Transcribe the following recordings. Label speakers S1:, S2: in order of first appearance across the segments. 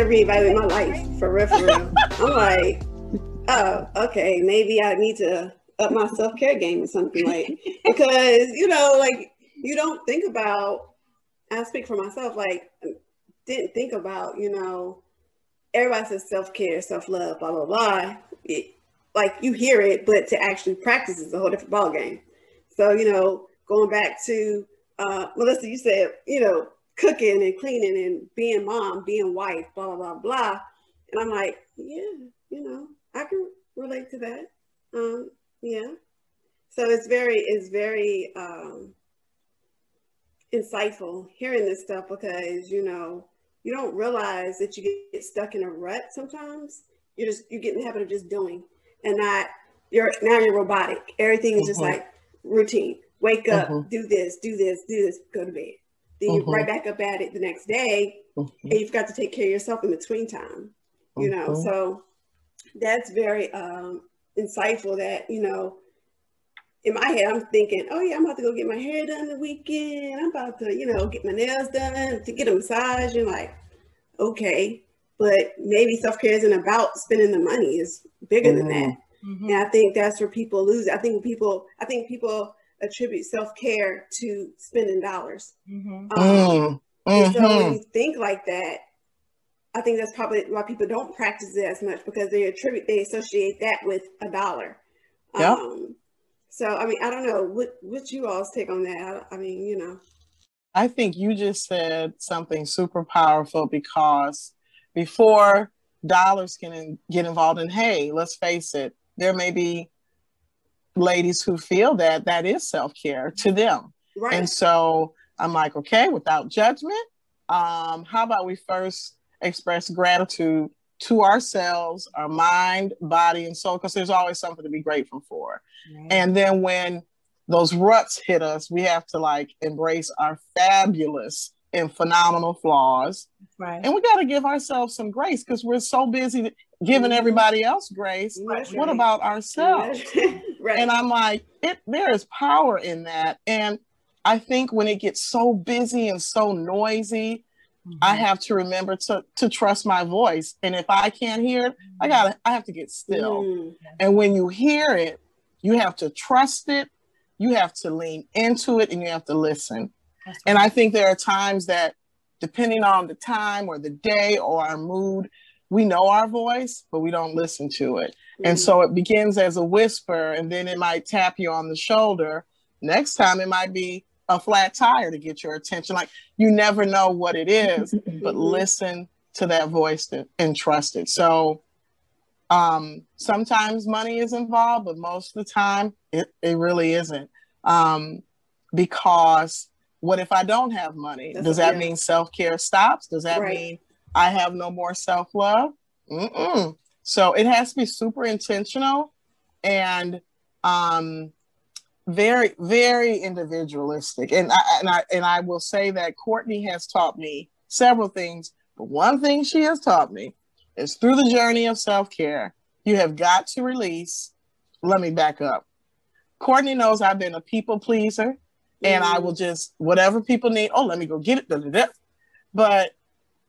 S1: reevaluate my life for real. For real. I'm like, oh, okay, maybe I need to up my self care game or something like because you know, like you don't think about. I speak for myself. Like, didn't think about you know. Everybody says self care, self love, blah blah blah. It, like you hear it, but to actually practice is a whole different ball game. So you know, going back to uh, Melissa, you said you know cooking and cleaning and being mom, being wife, blah blah blah blah, and I'm like, yeah, you know, I can relate to that. Um, yeah. So it's very, it's very um, insightful hearing this stuff because you know you don't realize that you get stuck in a rut sometimes. You're just you get in the habit of just doing and not you're now you're robotic. Everything is mm-hmm. just like routine. Wake up, mm-hmm. do this, do this, do this, go to bed. Then mm-hmm. you're right back up at it the next day, mm-hmm. and you've got to take care of yourself in between time. You know, mm-hmm. so that's very um, insightful. That you know, in my head, I'm thinking, oh yeah, I'm about to go get my hair done the weekend. I'm about to, you know, get my nails done to get a massage. And like, okay, but maybe self care isn't about spending the money. It's bigger than that. Mm-hmm. And I think that's where people lose. I think people, I think people attribute self care to spending dollars. Mm-hmm. Um, mm-hmm. so when mm-hmm. you think like that, I think that's probably why people don't practice it as much because they attribute, they associate that with a dollar. Yeah. Um, so I mean, I don't know what what you all's take on that. I, I mean, you know.
S2: I think you just said something super powerful because before dollars can get involved in, hey, let's face it, there may be ladies who feel that that is self-care to them. Right. And so I'm like, okay, without judgment, um, how about we first express gratitude to ourselves, our mind, body, and soul, because there's always something to be grateful for. Right. And then when those ruts hit us, we have to like embrace our fabulous and phenomenal flaws. Right. And we got to give ourselves some grace because we're so busy giving mm-hmm. everybody else grace. Right. What about ourselves? right. And I'm like, it, there is power in that. And I think when it gets so busy and so noisy, mm-hmm. I have to remember to, to trust my voice. And if I can't hear it, I gotta I have to get still. Mm-hmm. And when you hear it, you have to trust it, you have to lean into it, and you have to listen. Right. And I think there are times that depending on the time or the day or our mood, we know our voice, but we don't listen to it. Mm-hmm. And so it begins as a whisper, and then it might tap you on the shoulder. Next time, it might be a flat tire to get your attention. Like you never know what it is, but listen to that voice and trust it. So um, sometimes money is involved, but most of the time it, it really isn't. Um, because what if I don't have money? That's Does that mean self care stops? Does that right. mean I have no more self love. So it has to be super intentional and um, very, very individualistic. And I, and I and I will say that Courtney has taught me several things. But one thing she has taught me is through the journey of self care, you have got to release. Let me back up. Courtney knows I've been a people pleaser, and I will mm-hmm. just whatever people need. Oh, let me go get it. But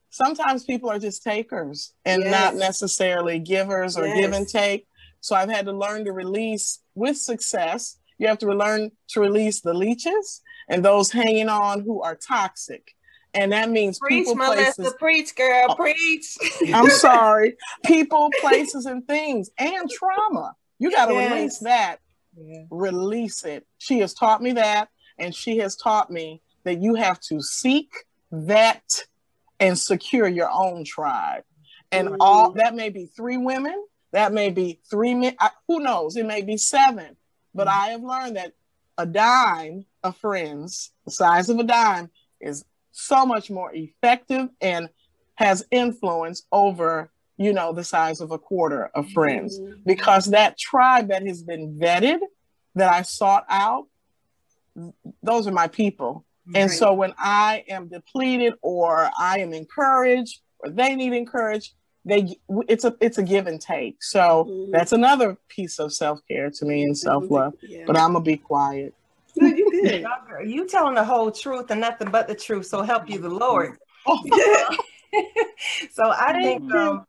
S2: sometimes people are just takers and yes. not necessarily givers or yes. give and take. So I've had to learn to release with success. You have to learn to release the leeches and those hanging on who are toxic. And that means
S3: preach,
S2: people,
S3: Melissa, places. Preach, girl, oh, preach.
S2: I'm sorry. People, places, and things, and trauma. You got to yes. release that. Yeah. Release it. She has taught me that, and she has taught me that you have to seek, that and secure your own tribe. And mm-hmm. all that may be three women, that may be three men, who knows, it may be seven. But mm-hmm. I have learned that a dime of friends, the size of a dime, is so much more effective and has influence over you know the size of a quarter of friends mm-hmm. because that tribe that has been vetted that i sought out those are my people and so when I am depleted or I am encouraged or they need encouraged, they it's a it's a give and take. So mm-hmm. that's another piece of self-care to me and mm-hmm. self-love. Yeah. But I'm gonna be quiet.
S3: No, you good. you telling the whole truth and nothing but the truth. So help you the Lord. Oh. so I think um,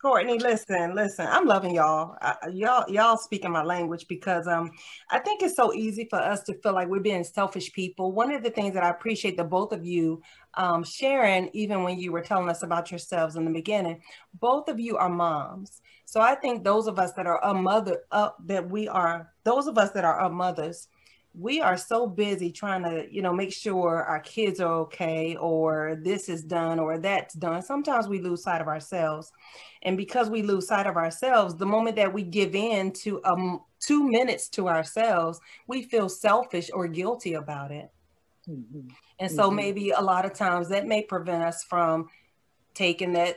S3: Courtney, listen, listen. I'm loving y'all. I, y'all, y'all speaking my language because um, I think it's so easy for us to feel like we're being selfish people. One of the things that I appreciate the both of you um, sharing, even when you were telling us about yourselves in the beginning, both of you are moms. So I think those of us that are a mother, uh, that we are, those of us that are mothers, we are so busy trying to you know make sure our kids are okay or this is done or that's done sometimes we lose sight of ourselves and because we lose sight of ourselves the moment that we give in to um two minutes to ourselves we feel selfish or guilty about it mm-hmm. and so mm-hmm. maybe a lot of times that may prevent us from taking that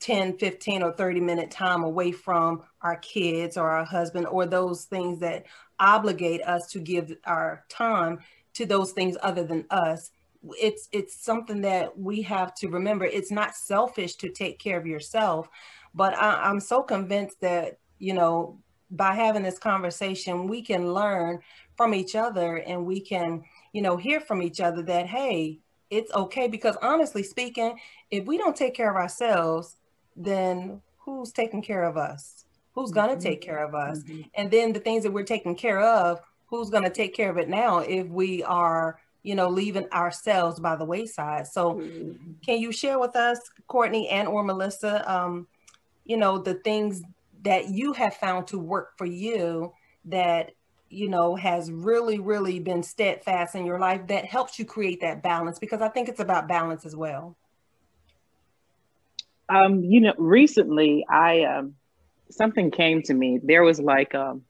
S3: 10 15 or 30 minute time away from our kids or our husband or those things that obligate us to give our time to those things other than us. It's it's something that we have to remember. It's not selfish to take care of yourself but I, i'm so convinced that you know by having this conversation we can learn from each other and we can you know hear from each other that hey it's okay. Because honestly speaking if we don't take care of ourselves then who's taking care of us who's going to mm-hmm. take care of us mm-hmm. and then the things that we're taking care of who's going to take care of it now if we are you know leaving ourselves by the wayside so mm-hmm. can you share with us courtney and or melissa um, you know the things that you have found to work for you that you know has really really been steadfast in your life that helps you create that balance because i think it's about balance as well
S4: um, you know recently i um, something came to me. There was like a, um,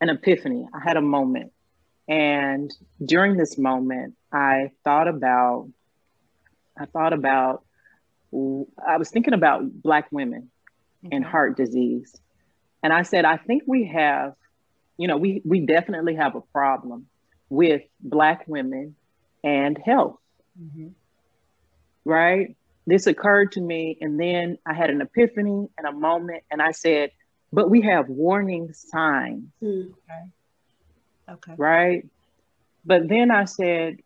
S4: an epiphany. I had a moment. And during this moment, I thought about, I thought about, I was thinking about Black women okay. and heart disease. And I said, I think we have, you know, we, we definitely have a problem with Black women and health. Mm-hmm. Right? This occurred to me. And then I had an epiphany and a moment. And I said, but we have warning signs. Mm. Okay. Okay. Right. But then I said,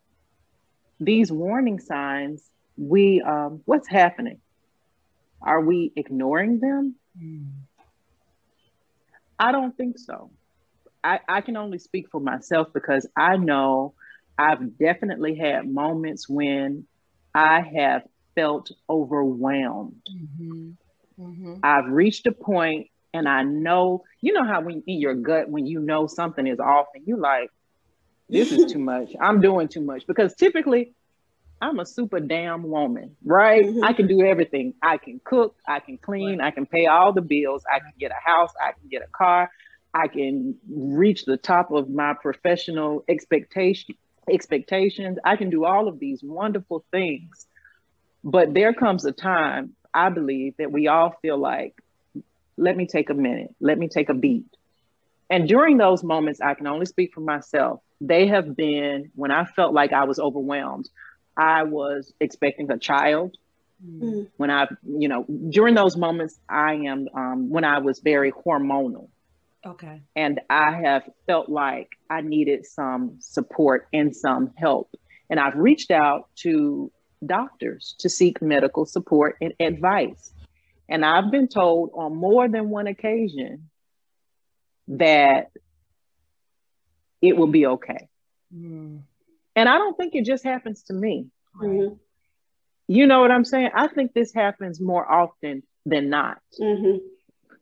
S4: these warning signs, we um, what's happening? Are we ignoring them? Mm. I don't think so. I, I can only speak for myself because I know I've definitely had moments when I have felt overwhelmed. Mm-hmm. Mm-hmm. I've reached a point and I know, you know how when in your gut, when you know something is off and you like, this is too much. I'm doing too much. Because typically I'm a super damn woman, right? Mm-hmm. I can do everything. I can cook, I can clean, I can pay all the bills, I can get a house, I can get a car, I can reach the top of my professional expectation expectations. I can do all of these wonderful things. But there comes a time, I believe, that we all feel like let me take a minute, let me take a beat. And during those moments, I can only speak for myself. They have been when I felt like I was overwhelmed. I was expecting a child. Mm-hmm. When I, you know, during those moments, I am um, when I was very hormonal.
S3: Okay.
S4: And I have felt like I needed some support and some help. And I've reached out to doctors to seek medical support and advice. And I've been told on more than one occasion that it will be okay. Mm. And I don't think it just happens to me. Mm-hmm. You know what I'm saying? I think this happens more often than not. Mm-hmm.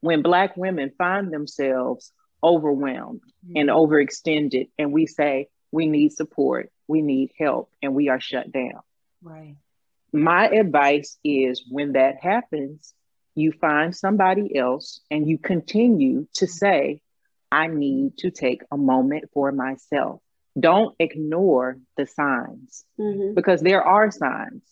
S4: When Black women find themselves overwhelmed mm-hmm. and overextended, and we say, we need support, we need help, and we are shut down.
S3: Right.
S4: My advice is when that happens, you find somebody else and you continue to say, I need to take a moment for myself. Don't ignore the signs mm-hmm. because there are signs.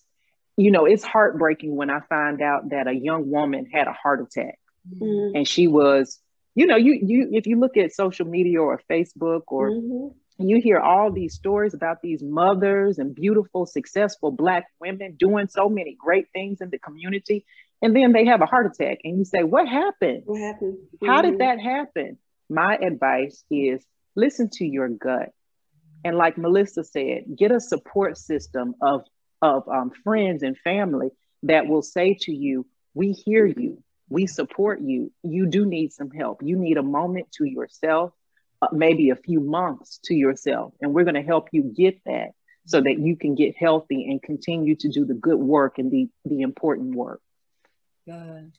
S4: You know, it's heartbreaking when I find out that a young woman had a heart attack mm-hmm. and she was, you know, you you if you look at social media or Facebook or mm-hmm. you hear all these stories about these mothers and beautiful, successful black women doing so many great things in the community and then they have a heart attack and you say what happened
S1: what happened
S4: how mm-hmm. did that happen my advice is listen to your gut and like melissa said get a support system of of um, friends and family that will say to you, We hear you, we support you. You do need some help. You need a moment to yourself, uh, maybe a few months to yourself, and we're going to help you get that so that you can get healthy and continue to do the good work and the, the important work.
S3: Good.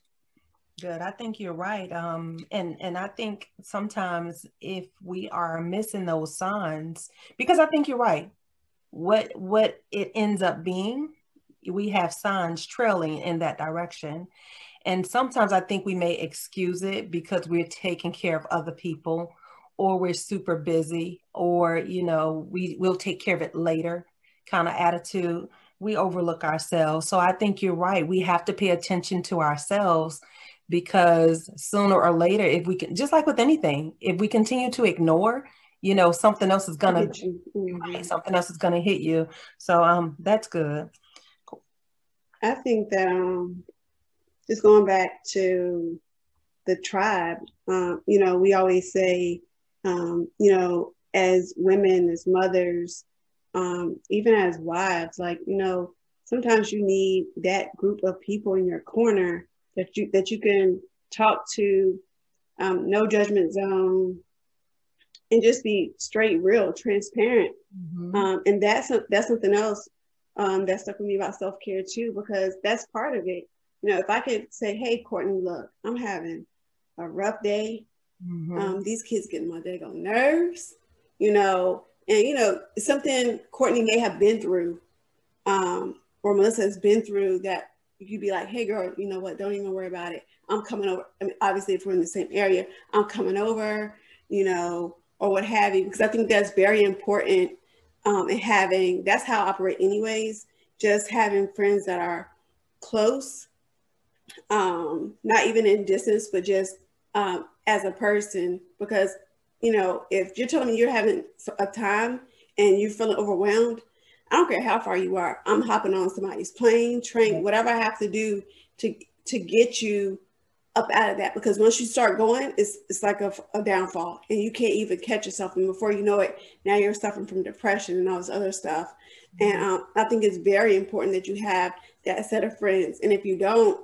S3: Good. I think you're right. Um, and and I think sometimes if we are missing those signs, because I think you're right. What what it ends up being, we have signs trailing in that direction. And sometimes I think we may excuse it because we're taking care of other people or we're super busy or you know we we'll take care of it later kind of attitude we overlook ourselves so i think you're right we have to pay attention to ourselves because sooner or later if we can just like with anything if we continue to ignore you know something else is gonna mm-hmm. something else is gonna hit you so um that's good
S1: cool. i think that um just going back to the tribe um you know we always say um you know as women as mothers um even as wives like you know sometimes you need that group of people in your corner that you that you can talk to, um, no judgment zone, and just be straight, real, transparent. Mm-hmm. Um, and that's that's something else um, that stuck with me about self care too, because that's part of it. You know, if I could say, "Hey, Courtney, look, I'm having a rough day. Mm-hmm. Um, these kids getting my daggone nerves," you know, and you know something Courtney may have been through, um, or Melissa has been through that you would be like, hey girl, you know what? Don't even worry about it. I'm coming over. I mean, obviously, if we're in the same area, I'm coming over, you know, or what have you, because I think that's very important. Um, and having that's how I operate, anyways. Just having friends that are close, um, not even in distance, but just um, as a person. Because you know, if you're telling me you're having a time and you're feeling overwhelmed, I don't care how far you are. I'm hopping on somebody's plane, train, whatever I have to do to to get you up out of that. Because once you start going, it's it's like a, a downfall, and you can't even catch yourself. And before you know it, now you're suffering from depression and all this other stuff. And um, I think it's very important that you have that set of friends. And if you don't,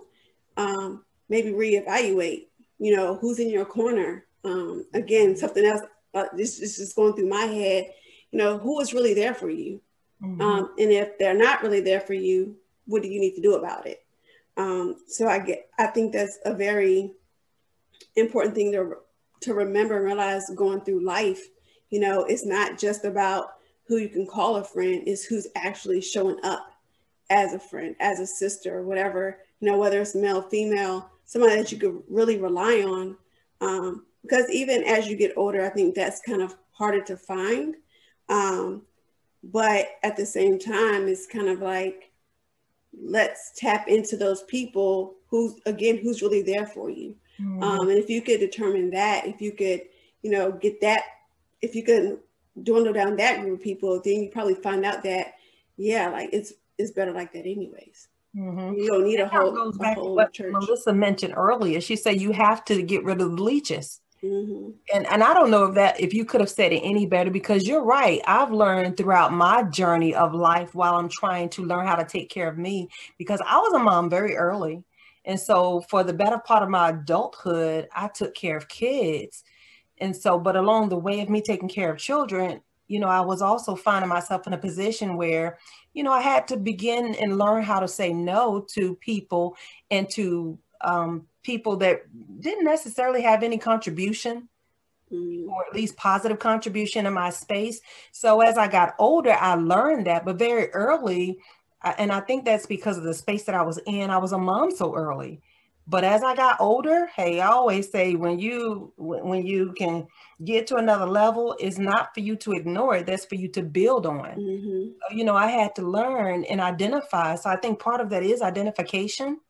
S1: um, maybe reevaluate. You know who's in your corner. Um, again, something else. Uh, this, this is just going through my head. You know who is really there for you Mm-hmm. Um, and if they're not really there for you, what do you need to do about it? Um, so I get, I think that's a very important thing to to remember and realize going through life. You know, it's not just about who you can call a friend; it's who's actually showing up as a friend, as a sister, whatever. You know, whether it's male, female, somebody that you could really rely on. Um, because even as you get older, I think that's kind of harder to find. Um, but at the same time it's kind of like let's tap into those people who's again who's really there for you mm-hmm. um, and if you could determine that if you could you know get that if you could dwindle down that group of people then you probably find out that yeah like it's it's better like that anyways mm-hmm. you don't need a whole, goes back a whole
S3: what church. melissa mentioned earlier she said you have to get rid of the leeches Mm-hmm. And and I don't know if that if you could have said it any better because you're right. I've learned throughout my journey of life while I'm trying to learn how to take care of me because I was a mom very early. And so for the better part of my adulthood, I took care of kids. And so but along the way of me taking care of children, you know, I was also finding myself in a position where, you know, I had to begin and learn how to say no to people and to um, people that didn't necessarily have any contribution mm. or at least positive contribution in my space. So as I got older, I learned that, but very early, and I think that's because of the space that I was in, I was a mom so early. But as I got older, hey, I always say when you when you can get to another level, it's not for you to ignore it. That's for you to build on. Mm-hmm. You know, I had to learn and identify. So I think part of that is identification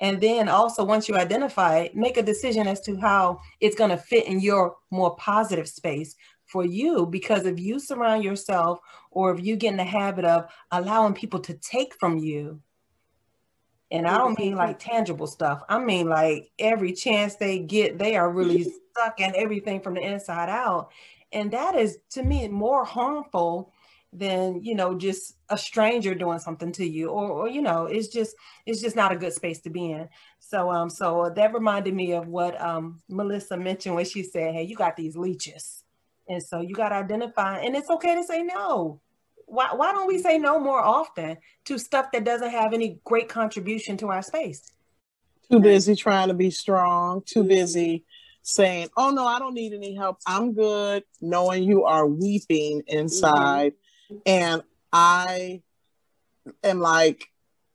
S3: and then also, once you identify it, make a decision as to how it's going to fit in your more positive space for you. Because if you surround yourself or if you get in the habit of allowing people to take from you, and I don't mean like tangible stuff, I mean like every chance they get, they are really sucking everything from the inside out. And that is to me more harmful than you know just a stranger doing something to you or, or you know it's just it's just not a good space to be in. So um so that reminded me of what um melissa mentioned when she said hey you got these leeches. And so you got to identify and it's okay to say no. Why, why don't we say no more often to stuff that doesn't have any great contribution to our space?
S2: Too busy trying to be strong too busy saying oh no i don't need any help. I'm good knowing you are weeping inside mm-hmm. And i am like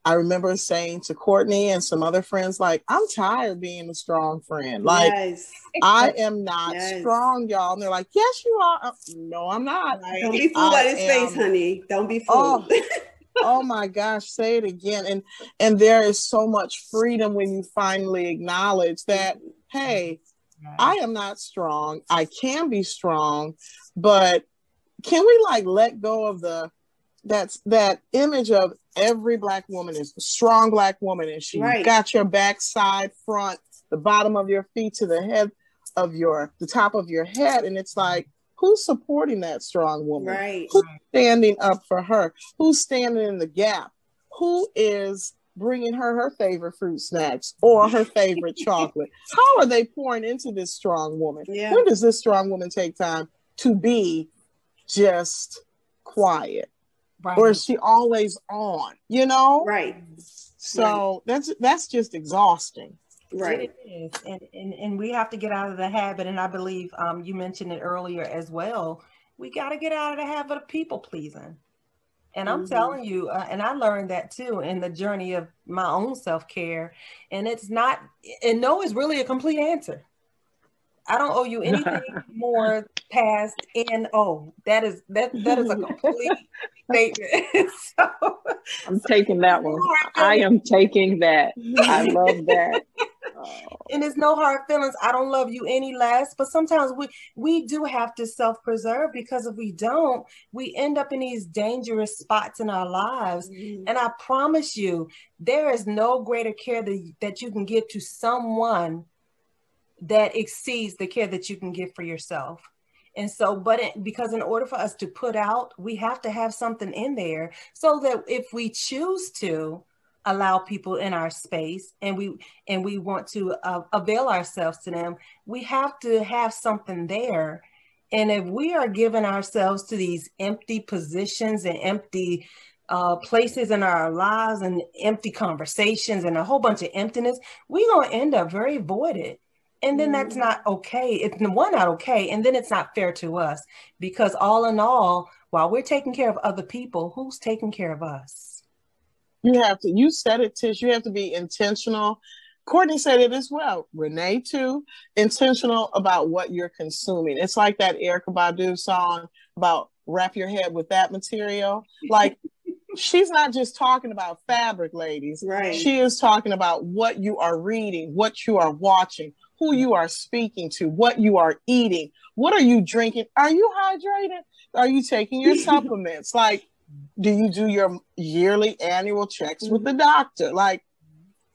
S2: I remember saying to Courtney and some other friends, like, I'm tired being a strong friend. Like, yes. I am not yes. strong, y'all. And they're like, Yes, you are. Uh, no, I'm not.
S1: Don't be fooled by his face, honey. Don't be fooled.
S2: Oh, oh my gosh, say it again. And and there is so much freedom when you finally acknowledge that, hey, I am not strong. I can be strong, but can we like let go of the that's that image of every black woman is a strong black woman and she right. got your back side front the bottom of your feet to the head of your the top of your head and it's like who's supporting that strong woman?
S1: Right.
S2: Who's standing up for her? Who's standing in the gap? Who is bringing her her favorite fruit snacks or her favorite chocolate? How are they pouring into this strong woman? Yeah. when does this strong woman take time to be just quiet Right. Or is she always on? You know?
S1: Right.
S2: So right. that's that's just exhausting.
S3: Right. It is. And, and and we have to get out of the habit. And I believe um, you mentioned it earlier as well. We got to get out of the habit of people pleasing. And I'm mm-hmm. telling you, uh, and I learned that too in the journey of my own self care. And it's not, and no is really a complete answer. I don't owe you anything more past N-O. That is that that is a complete statement.
S4: so, I'm taking that one. I am taking that. I love that.
S3: Oh. And it's no hard feelings. I don't love you any less. But sometimes we we do have to self-preserve because if we don't, we end up in these dangerous spots in our lives. Mm-hmm. And I promise you, there is no greater care that, that you can give to someone that exceeds the care that you can give for yourself. And so, but it, because in order for us to put out, we have to have something in there so that if we choose to allow people in our space and we and we want to uh, avail ourselves to them, we have to have something there. And if we are giving ourselves to these empty positions and empty uh, places in our lives and empty conversations and a whole bunch of emptiness, we're to end up very voided and then that's not okay. It's one not okay and then it's not fair to us because all in all while we're taking care of other people who's taking care of us?
S2: You have to you said it tish you have to be intentional. Courtney said it as well renee too intentional about what you're consuming. It's like that erykah badu song about wrap your head with that material. Like she's not just talking about fabric ladies.
S1: Right.
S2: She is talking about what you are reading what you are watching who you are speaking to, what you are eating, what are you drinking? Are you hydrated? Are you taking your supplements? Like, do you do your yearly annual checks with the doctor? Like,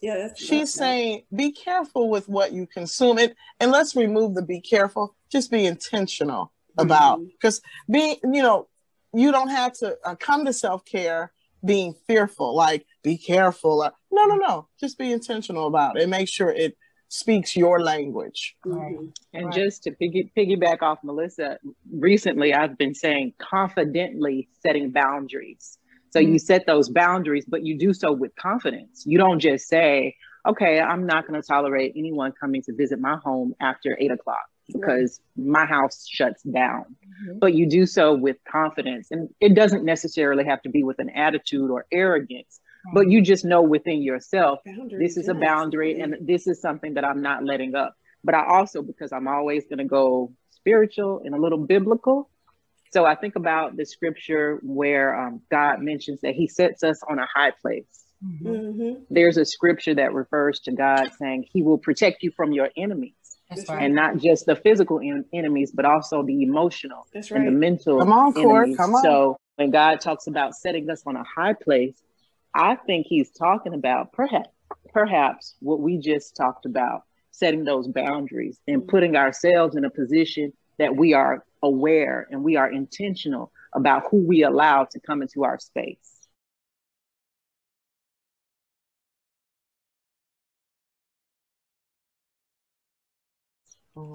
S1: yeah,
S2: she's saying be careful with what you consume it, and let's remove the be careful. Just be intentional about because mm-hmm. being, you know, you don't have to uh, come to self care being fearful. Like, be careful. Uh, no, no, no. Just be intentional about it. And make sure it speaks your language.
S4: Right. And right. just to piggy, piggyback off Melissa, recently I've been saying confidently setting boundaries. So mm-hmm. you set those boundaries, but you do so with confidence. You don't just say, okay, I'm not going to tolerate anyone coming to visit my home after eight o'clock because right. my house shuts down. Mm-hmm. But you do so with confidence. And it doesn't necessarily have to be with an attitude or arrogance, but you just know within yourself this is a boundary and this is something that i'm not letting up but i also because i'm always going to go spiritual and a little biblical so i think about the scripture where um, god mentions that he sets us on a high place mm-hmm. mm-hmm. there's a scripture that refers to god saying he will protect you from your enemies Right. and not just the physical en- enemies, but also the emotional right. and the mental.
S2: Come on, enemies. Come on.
S4: So when God talks about setting us on a high place, I think he's talking about perhaps perhaps what we just talked about, setting those boundaries and mm-hmm. putting ourselves in a position that we are aware and we are intentional about who we allow to come into our space.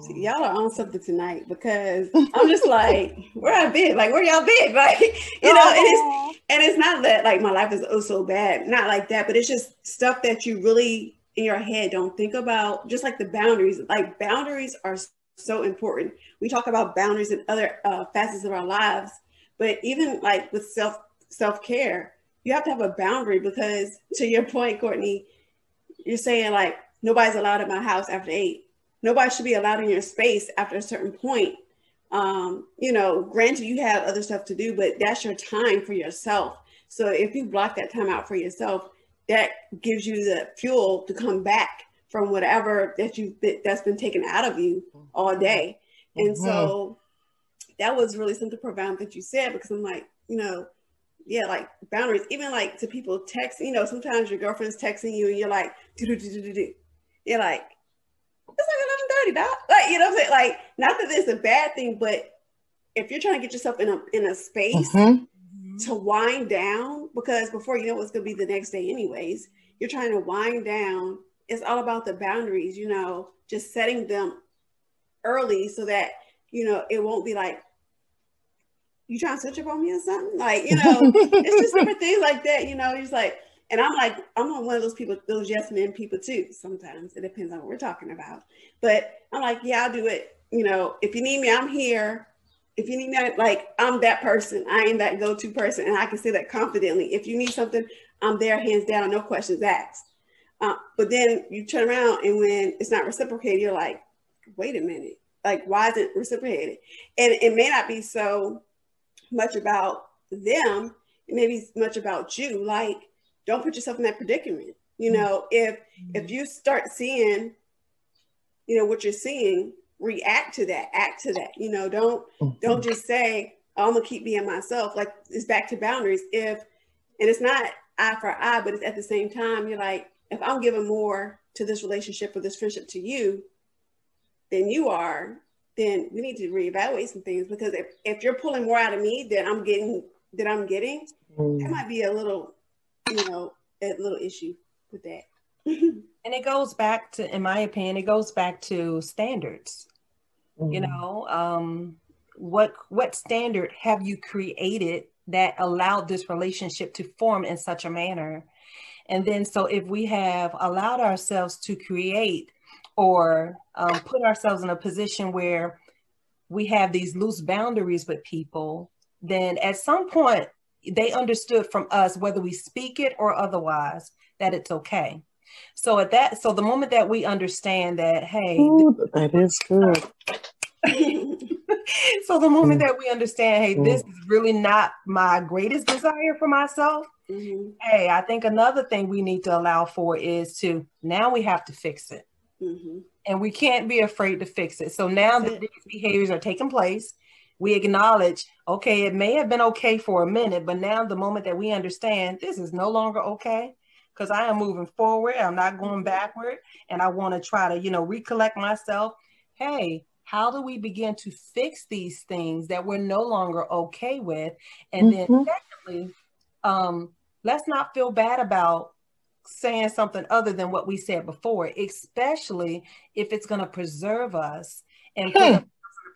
S1: See, y'all are on something tonight because I'm just like, where I been? Like, where y'all been? Like, you know, and it's and it's not that like my life is oh so bad, not like that, but it's just stuff that you really in your head don't think about. Just like the boundaries, like boundaries are so important. We talk about boundaries in other uh, facets of our lives, but even like with self self care, you have to have a boundary because to your point, Courtney, you're saying like nobody's allowed in my house after eight nobody should be allowed in your space after a certain point. Um, you know, granted, you have other stuff to do, but that's your time for yourself. So if you block that time out for yourself, that gives you the fuel to come back from whatever that you that's been taken out of you all day. And mm-hmm. so that was really something profound that you said because I'm like, you know, yeah, like boundaries, even like to people texting, you know, sometimes your girlfriend's texting you and you're like, do do do do do. You're like, it's like thirty, dog. Like you know, what I'm saying like not that it's a bad thing, but if you're trying to get yourself in a in a space mm-hmm. to wind down, because before you know what's going to be the next day, anyways, you're trying to wind down. It's all about the boundaries, you know, just setting them early so that you know it won't be like you trying to switch up on me or something, like you know, it's just different things like that. You know, it's like and I'm like, I'm one of those people, those yes men people too. Sometimes it depends on what we're talking about. But I'm like, yeah, I'll do it. You know, if you need me, I'm here. If you need me, like I'm that person. I am that go-to person, and I can say that confidently. If you need something, I'm there, hands down, no questions asked. Uh, but then you turn around, and when it's not reciprocated, you're like, wait a minute, like why is it reciprocated? And it may not be so much about them. It may be much about you. Like don't put yourself in that predicament. You mm-hmm. know, if if you start seeing, you know, what you're seeing, react to that, act to that. You know, don't mm-hmm. don't just say, oh, I'm gonna keep being myself. Like it's back to boundaries. If and it's not eye for eye, but it's at the same time, you're like, if I'm giving more to this relationship or this friendship to you than you are, then we need to reevaluate some things because if, if you're pulling more out of me than I'm getting that I'm getting, mm. that might be a little you know, a little issue with that.
S3: and it goes back to, in my opinion, it goes back to standards. Mm-hmm. You know, um, what what standard have you created that allowed this relationship to form in such a manner? And then, so if we have allowed ourselves to create or um, put ourselves in a position where we have these loose boundaries with people, then at some point they understood from us, whether we speak it or otherwise, that it's okay. So at that, so the moment that we understand that, hey,
S2: Ooh, that is good.
S3: so the moment mm. that we understand, hey, mm. this is really not my greatest desire for myself. Mm-hmm. Hey, I think another thing we need to allow for is to now we have to fix it. Mm-hmm. And we can't be afraid to fix it. So now that these behaviors are taking place, we acknowledge, okay, it may have been okay for a minute, but now the moment that we understand this is no longer okay, because I am moving forward, I'm not going mm-hmm. backward, and I want to try to, you know, recollect myself. Hey, how do we begin to fix these things that we're no longer okay with? And mm-hmm. then secondly, um, let's not feel bad about saying something other than what we said before, especially if it's going to preserve us and hmm.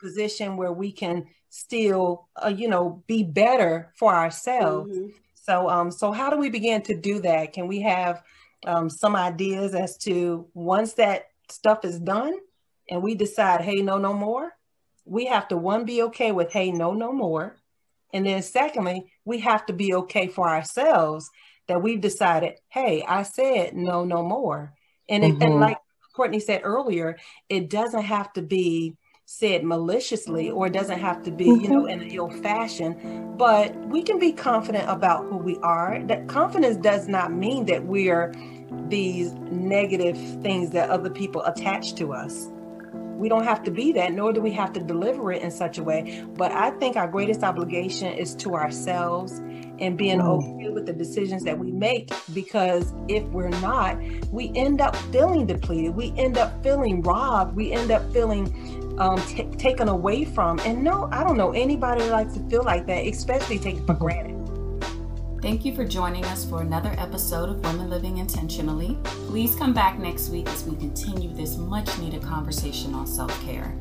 S3: Us in a position where we can still uh, you know be better for ourselves mm-hmm. so um so how do we begin to do that can we have um, some ideas as to once that stuff is done and we decide hey no no more we have to one be okay with hey no no more and then secondly we have to be okay for ourselves that we've decided hey i said no no more and, mm-hmm. it, and mm-hmm. like courtney said earlier it doesn't have to be said maliciously or it doesn't have to be you know mm-hmm. in an ill fashion but we can be confident about who we are. That confidence does not mean that we're these negative things that other people attach to us we don't have to be that nor do we have to deliver it in such a way but i think our greatest obligation is to ourselves and being mm. okay with the decisions that we make because if we're not we end up feeling depleted we end up feeling robbed we end up feeling um, t- taken away from. And no, I don't know anybody that likes to feel like that, especially taken for granted.
S5: Thank you for joining us for another episode of Women Living Intentionally. Please come back next week as we continue this much needed conversation on self care.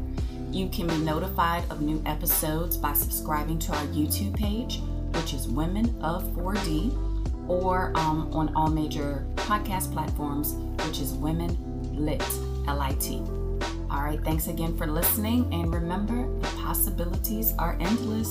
S5: You can be notified of new episodes by subscribing to our YouTube page, which is Women of 4D, or um, on all major podcast platforms, which is Women Lit, L I T. All right, thanks again for listening, and remember the possibilities are endless.